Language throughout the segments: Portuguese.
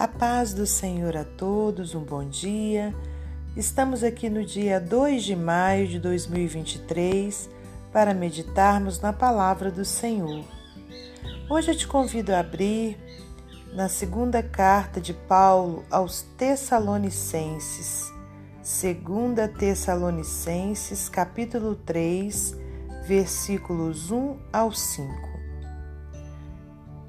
A paz do Senhor a todos, um bom dia. Estamos aqui no dia 2 de maio de 2023 para meditarmos na palavra do Senhor. Hoje eu te convido a abrir na segunda carta de Paulo aos Tessalonicenses, segunda Tessalonicenses, capítulo 3, versículos 1 ao 5.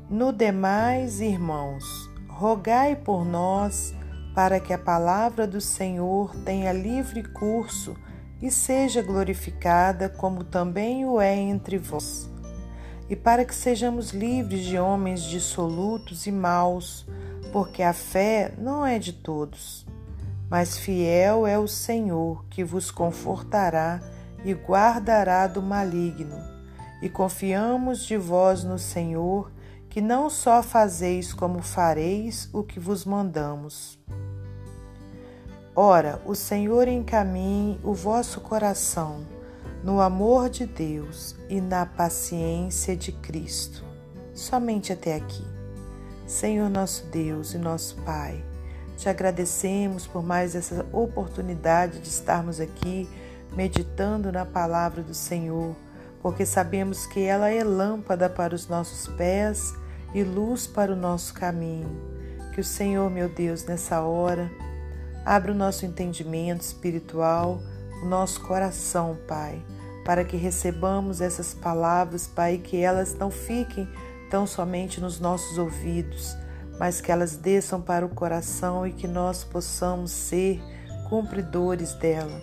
No demais, irmãos, rogai por nós para que a palavra do Senhor tenha livre curso e seja glorificada, como também o é entre vós, e para que sejamos livres de homens dissolutos e maus, porque a fé não é de todos. Mas fiel é o Senhor, que vos confortará e guardará do maligno. E confiamos de vós no Senhor que não só fazeis como fareis o que vos mandamos. Ora, o Senhor encaminhe o vosso coração no amor de Deus e na paciência de Cristo. Somente até aqui. Senhor nosso Deus e nosso Pai, te agradecemos por mais essa oportunidade de estarmos aqui meditando na palavra do Senhor porque sabemos que ela é lâmpada para os nossos pés e luz para o nosso caminho. Que o Senhor, meu Deus, nessa hora, abra o nosso entendimento espiritual, o nosso coração, Pai, para que recebamos essas palavras, Pai, e que elas não fiquem tão somente nos nossos ouvidos, mas que elas desçam para o coração e que nós possamos ser cumpridores dela.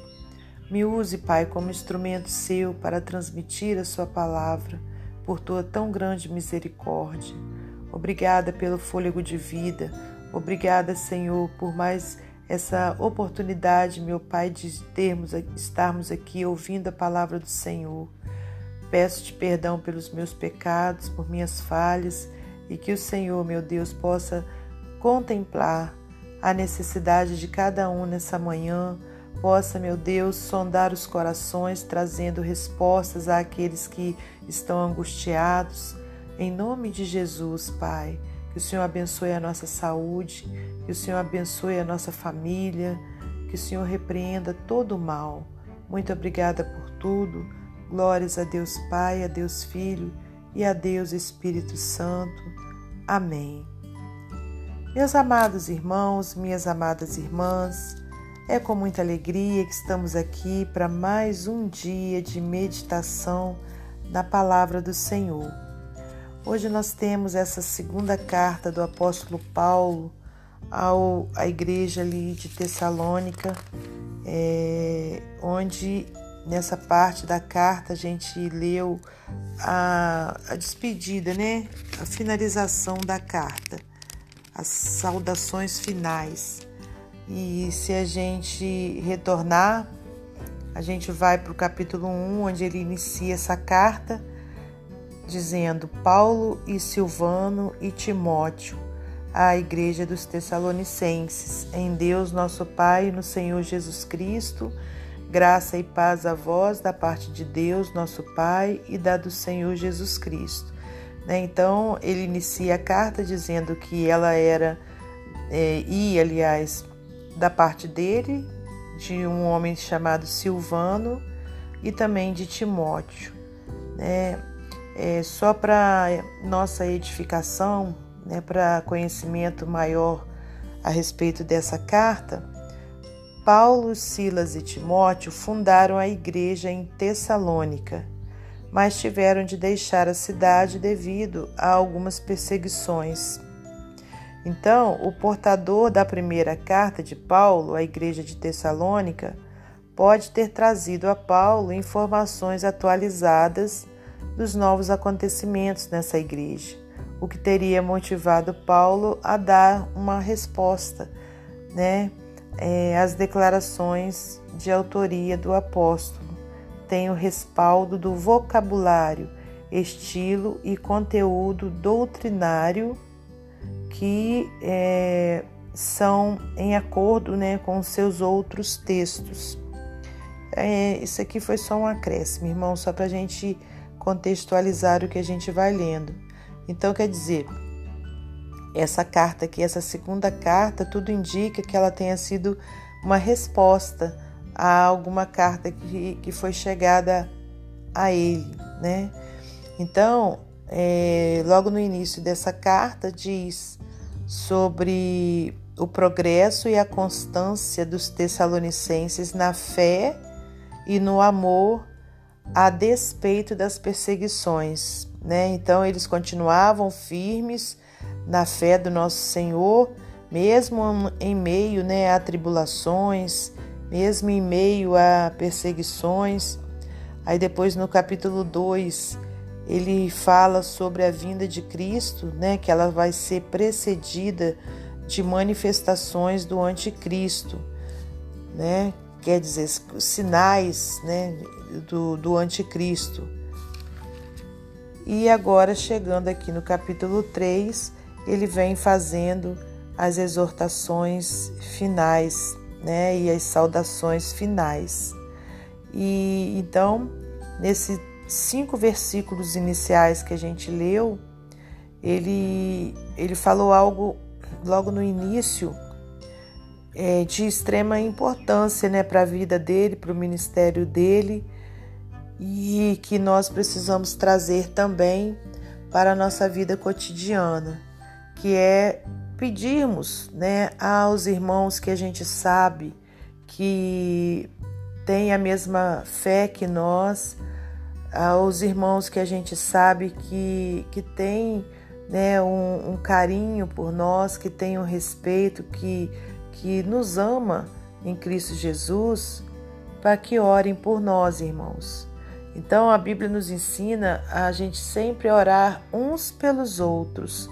Me use, Pai, como instrumento seu para transmitir a Sua palavra, por Tua tão grande misericórdia. Obrigada pelo fôlego de vida. Obrigada, Senhor, por mais essa oportunidade, meu Pai, de termos, estarmos aqui ouvindo a palavra do Senhor. Peço-te perdão pelos meus pecados, por minhas falhas e que o Senhor, meu Deus, possa contemplar a necessidade de cada um nessa manhã possa, meu Deus, sondar os corações, trazendo respostas àqueles que estão angustiados. Em nome de Jesus, Pai, que o Senhor abençoe a nossa saúde, que o Senhor abençoe a nossa família, que o Senhor repreenda todo o mal. Muito obrigada por tudo. Glórias a Deus Pai, a Deus Filho e a Deus Espírito Santo. Amém. Meus amados irmãos, minhas amadas irmãs, é com muita alegria que estamos aqui para mais um dia de meditação na palavra do Senhor. Hoje nós temos essa segunda carta do apóstolo Paulo ao, à igreja ali de Tessalônica, é, onde nessa parte da carta a gente leu a, a despedida, né? A finalização da carta, as saudações finais. E se a gente retornar, a gente vai para o capítulo 1, onde ele inicia essa carta, dizendo: Paulo e Silvano e Timóteo, à igreja dos Tessalonicenses, em Deus nosso Pai e no Senhor Jesus Cristo, graça e paz a vós da parte de Deus nosso Pai e da do Senhor Jesus Cristo. Né? Então, ele inicia a carta dizendo que ela era, é, e aliás, da parte dele, de um homem chamado Silvano e também de Timóteo. Né? É, só para nossa edificação, né, para conhecimento maior a respeito dessa carta, Paulo, Silas e Timóteo fundaram a igreja em Tessalônica, mas tiveram de deixar a cidade devido a algumas perseguições. Então, o portador da primeira carta de Paulo à igreja de Tessalônica pode ter trazido a Paulo informações atualizadas dos novos acontecimentos nessa igreja, o que teria motivado Paulo a dar uma resposta né, é, às declarações de autoria do apóstolo. Tem o respaldo do vocabulário, estilo e conteúdo doutrinário que é, são em acordo né, com seus outros textos. É, isso aqui foi só um acréscimo, irmão, só para a gente contextualizar o que a gente vai lendo. Então, quer dizer, essa carta aqui, essa segunda carta, tudo indica que ela tenha sido uma resposta a alguma carta que, que foi chegada a ele, né? Então, é, logo no início dessa carta diz sobre o progresso e a constância dos tessalonicenses na fé e no amor a despeito das perseguições, né? Então eles continuavam firmes na fé do nosso Senhor, mesmo em meio, né, a tribulações, mesmo em meio a perseguições. Aí depois no capítulo 2, ele fala sobre a vinda de Cristo, né, que ela vai ser precedida de manifestações do anticristo, né? Quer dizer, sinais, né, do, do anticristo. E agora chegando aqui no capítulo 3, ele vem fazendo as exortações finais, né, e as saudações finais. E então, nesses cinco versículos iniciais que a gente leu, ele, ele falou algo logo no início é, de extrema importância né, para a vida dele, para o ministério dele e que nós precisamos trazer também para a nossa vida cotidiana, que é pedirmos né, aos irmãos que a gente sabe que têm a mesma fé que nós, aos irmãos que a gente sabe que, que têm né, um, um carinho por nós, que tem um respeito, que, que nos ama em Cristo Jesus, para que orem por nós, irmãos. Então a Bíblia nos ensina a gente sempre orar uns pelos outros,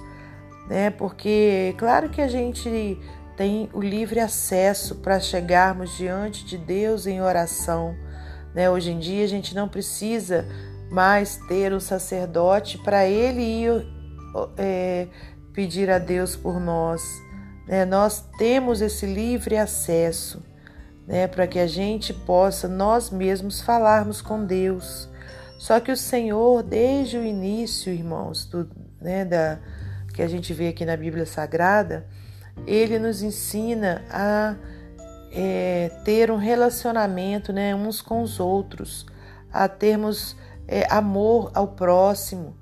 né? Porque claro que a gente tem o livre acesso para chegarmos diante de Deus em oração, né? Hoje em dia a gente não precisa mais ter um sacerdote para ele ir é, pedir a Deus por nós. Né? Nós temos esse livre acesso né? para que a gente possa nós mesmos falarmos com Deus. Só que o Senhor, desde o início, irmãos, do, né, da, que a gente vê aqui na Bíblia Sagrada, ele nos ensina a é, ter um relacionamento né, uns com os outros, a termos é, amor ao próximo,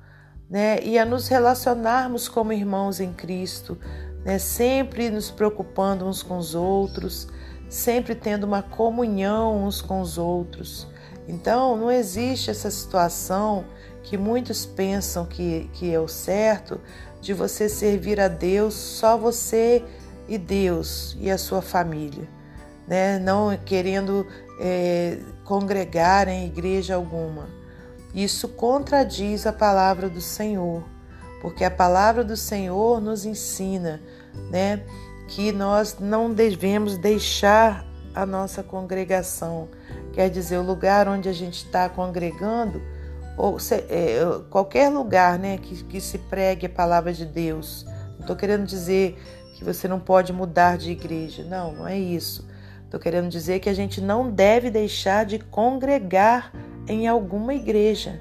né, e a nos relacionarmos como irmãos em Cristo, né, sempre nos preocupando uns com os outros, sempre tendo uma comunhão uns com os outros. Então, não existe essa situação que muitos pensam que, que é o certo de você servir a Deus só você e Deus e a sua família, né? não querendo é, congregar em igreja alguma. Isso contradiz a palavra do Senhor, porque a palavra do Senhor nos ensina, né, que nós não devemos deixar a nossa congregação, quer dizer, o lugar onde a gente está congregando, ou se, é, qualquer lugar, né, que, que se pregue a palavra de Deus. Não estou querendo dizer que você não pode mudar de igreja, não, não é isso. Estou querendo dizer que a gente não deve deixar de congregar em alguma igreja,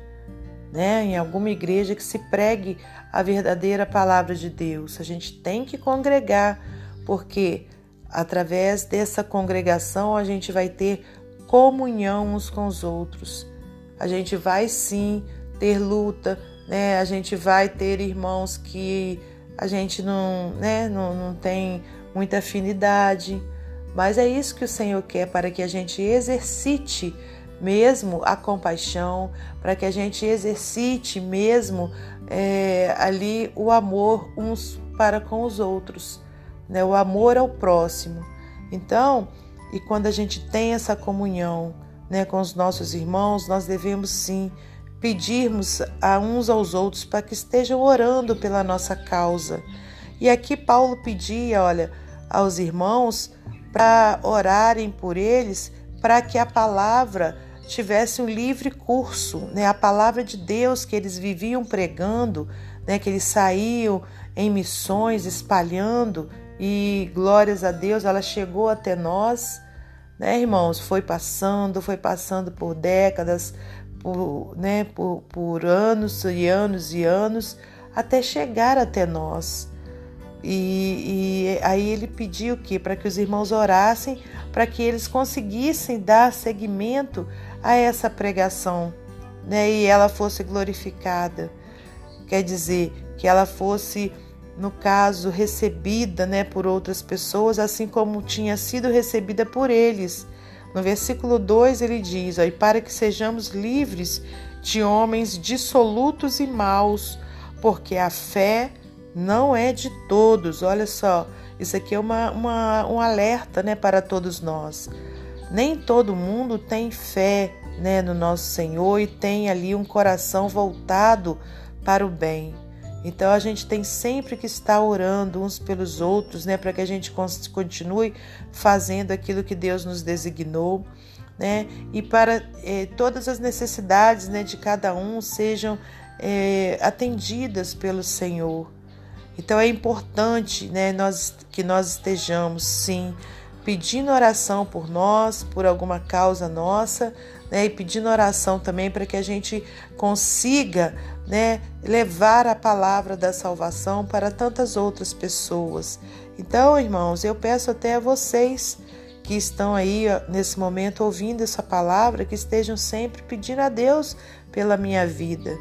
né? Em alguma igreja que se pregue a verdadeira palavra de Deus. A gente tem que congregar, porque através dessa congregação a gente vai ter comunhão uns com os outros. A gente vai sim ter luta, né? A gente vai ter irmãos que a gente não, né, não, não tem muita afinidade, mas é isso que o Senhor quer para que a gente exercite mesmo a compaixão, para que a gente exercite mesmo é, ali o amor uns para com os outros, né? o amor ao próximo. Então, e quando a gente tem essa comunhão né, com os nossos irmãos, nós devemos sim pedirmos a uns aos outros para que estejam orando pela nossa causa. E aqui Paulo pedia, olha, aos irmãos para orarem por eles, para que a palavra tivesse um livre curso, né? A palavra de Deus que eles viviam pregando, né? Que eles saíam em missões espalhando e glórias a Deus, ela chegou até nós, né, irmãos? Foi passando, foi passando por décadas, por, né, por, por anos e anos e anos, até chegar até nós. E, e aí ele pediu que para que os irmãos orassem para que eles conseguissem dar seguimento a essa pregação, né? E ela fosse glorificada. Quer dizer, que ela fosse, no caso, recebida, né, por outras pessoas, assim como tinha sido recebida por eles. No versículo 2 ele diz: ó, "E para que sejamos livres de homens dissolutos e maus, porque a fé não é de todos. Olha só, isso aqui é uma, uma, um alerta né, para todos nós. Nem todo mundo tem fé né, no nosso Senhor e tem ali um coração voltado para o bem. Então a gente tem sempre que estar orando uns pelos outros, né, para que a gente continue fazendo aquilo que Deus nos designou, né, e para eh, todas as necessidades, né, de cada um sejam eh, atendidas pelo Senhor. Então é importante né, nós, que nós estejamos, sim, pedindo oração por nós, por alguma causa nossa, né, e pedindo oração também para que a gente consiga né, levar a palavra da salvação para tantas outras pessoas. Então, irmãos, eu peço até a vocês que estão aí nesse momento ouvindo essa palavra, que estejam sempre pedindo a Deus pela minha vida,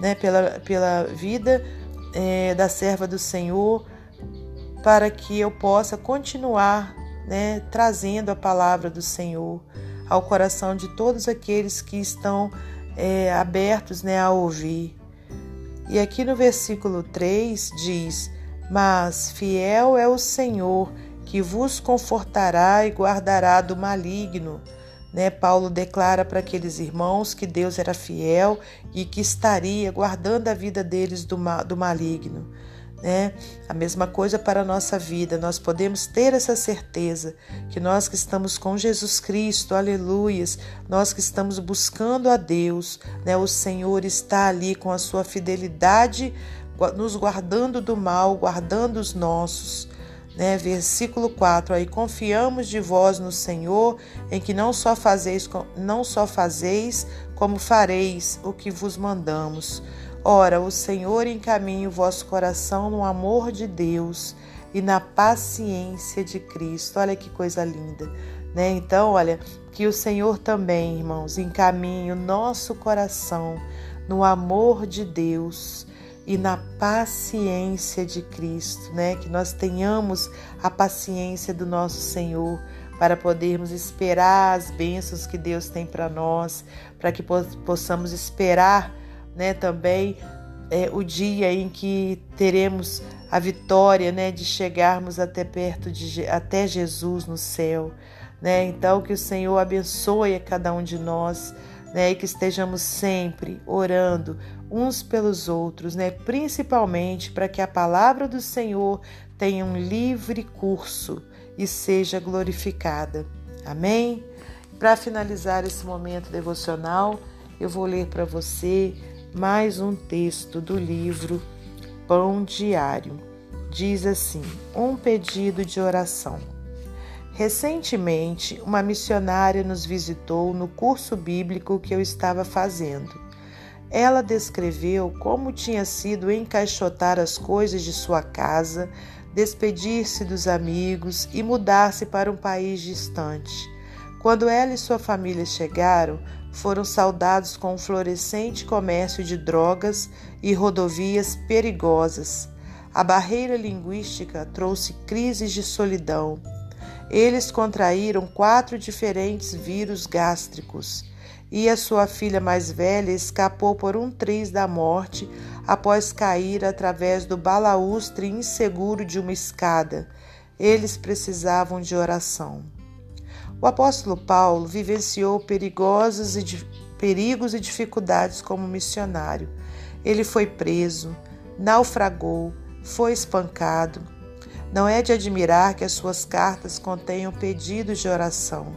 né, pela, pela vida é, da serva do Senhor, para que eu possa continuar né, trazendo a palavra do Senhor ao coração de todos aqueles que estão é, abertos né, a ouvir. E aqui no versículo 3 diz: Mas fiel é o Senhor que vos confortará e guardará do maligno. Né? Paulo declara para aqueles irmãos que Deus era fiel e que estaria guardando a vida deles do, do maligno. Né? A mesma coisa para a nossa vida, nós podemos ter essa certeza que nós que estamos com Jesus Cristo, aleluias, nós que estamos buscando a Deus, né? o Senhor está ali com a sua fidelidade, nos guardando do mal, guardando os nossos né? Versículo 4 aí confiamos de vós no Senhor, em que não só fazeis não só fazeis, como fareis o que vos mandamos. Ora, o Senhor encaminha o vosso coração no amor de Deus e na paciência de Cristo. Olha que coisa linda, né? Então, olha, que o Senhor também, irmãos, encaminhe o nosso coração no amor de Deus e na paciência de Cristo, né? Que nós tenhamos a paciência do nosso Senhor para podermos esperar as bênçãos que Deus tem para nós, para que possamos esperar, né? Também é, o dia em que teremos a vitória, né? De chegarmos até perto de até Jesus no céu, né? Então que o Senhor abençoe a cada um de nós. Né, e que estejamos sempre orando uns pelos outros, né? principalmente para que a palavra do Senhor tenha um livre curso e seja glorificada. Amém? Para finalizar esse momento devocional, eu vou ler para você mais um texto do livro Pão Diário. Diz assim: Um pedido de oração. Recentemente, uma missionária nos visitou no curso bíblico que eu estava fazendo. Ela descreveu como tinha sido encaixotar as coisas de sua casa, despedir-se dos amigos e mudar-se para um país distante. Quando ela e sua família chegaram, foram saudados com um florescente comércio de drogas e rodovias perigosas. A barreira linguística trouxe crises de solidão. Eles contraíram quatro diferentes vírus gástricos e a sua filha mais velha escapou por um triz da morte após cair através do balaustre inseguro de uma escada. Eles precisavam de oração. O apóstolo Paulo vivenciou perigosos e perigos e dificuldades como missionário. Ele foi preso, naufragou, foi espancado. Não é de admirar que as suas cartas contenham pedidos de oração.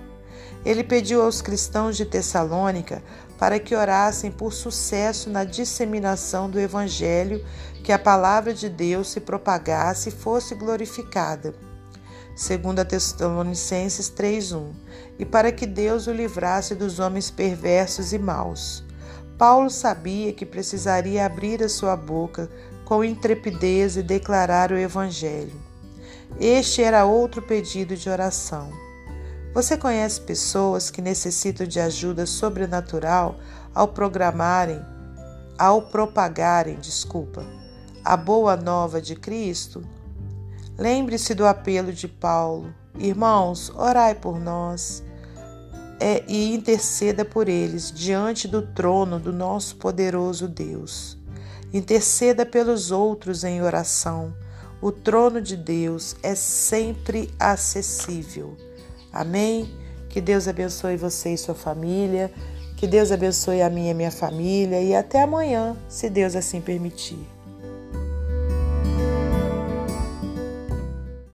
Ele pediu aos cristãos de Tessalônica para que orassem por sucesso na disseminação do Evangelho, que a palavra de Deus se propagasse e fosse glorificada. Segundo a Tessalonicenses 3:1, e para que Deus o livrasse dos homens perversos e maus. Paulo sabia que precisaria abrir a sua boca com intrepidez e declarar o Evangelho. Este era outro pedido de oração. Você conhece pessoas que necessitam de ajuda sobrenatural ao programarem, ao propagarem, desculpa, a boa nova de Cristo? Lembre-se do apelo de Paulo. Irmãos, orai por nós é, e interceda por eles diante do trono do nosso poderoso Deus. Interceda pelos outros em oração. O trono de Deus é sempre acessível. Amém? Que Deus abençoe você e sua família. Que Deus abençoe a minha e minha família. E até amanhã, se Deus assim permitir.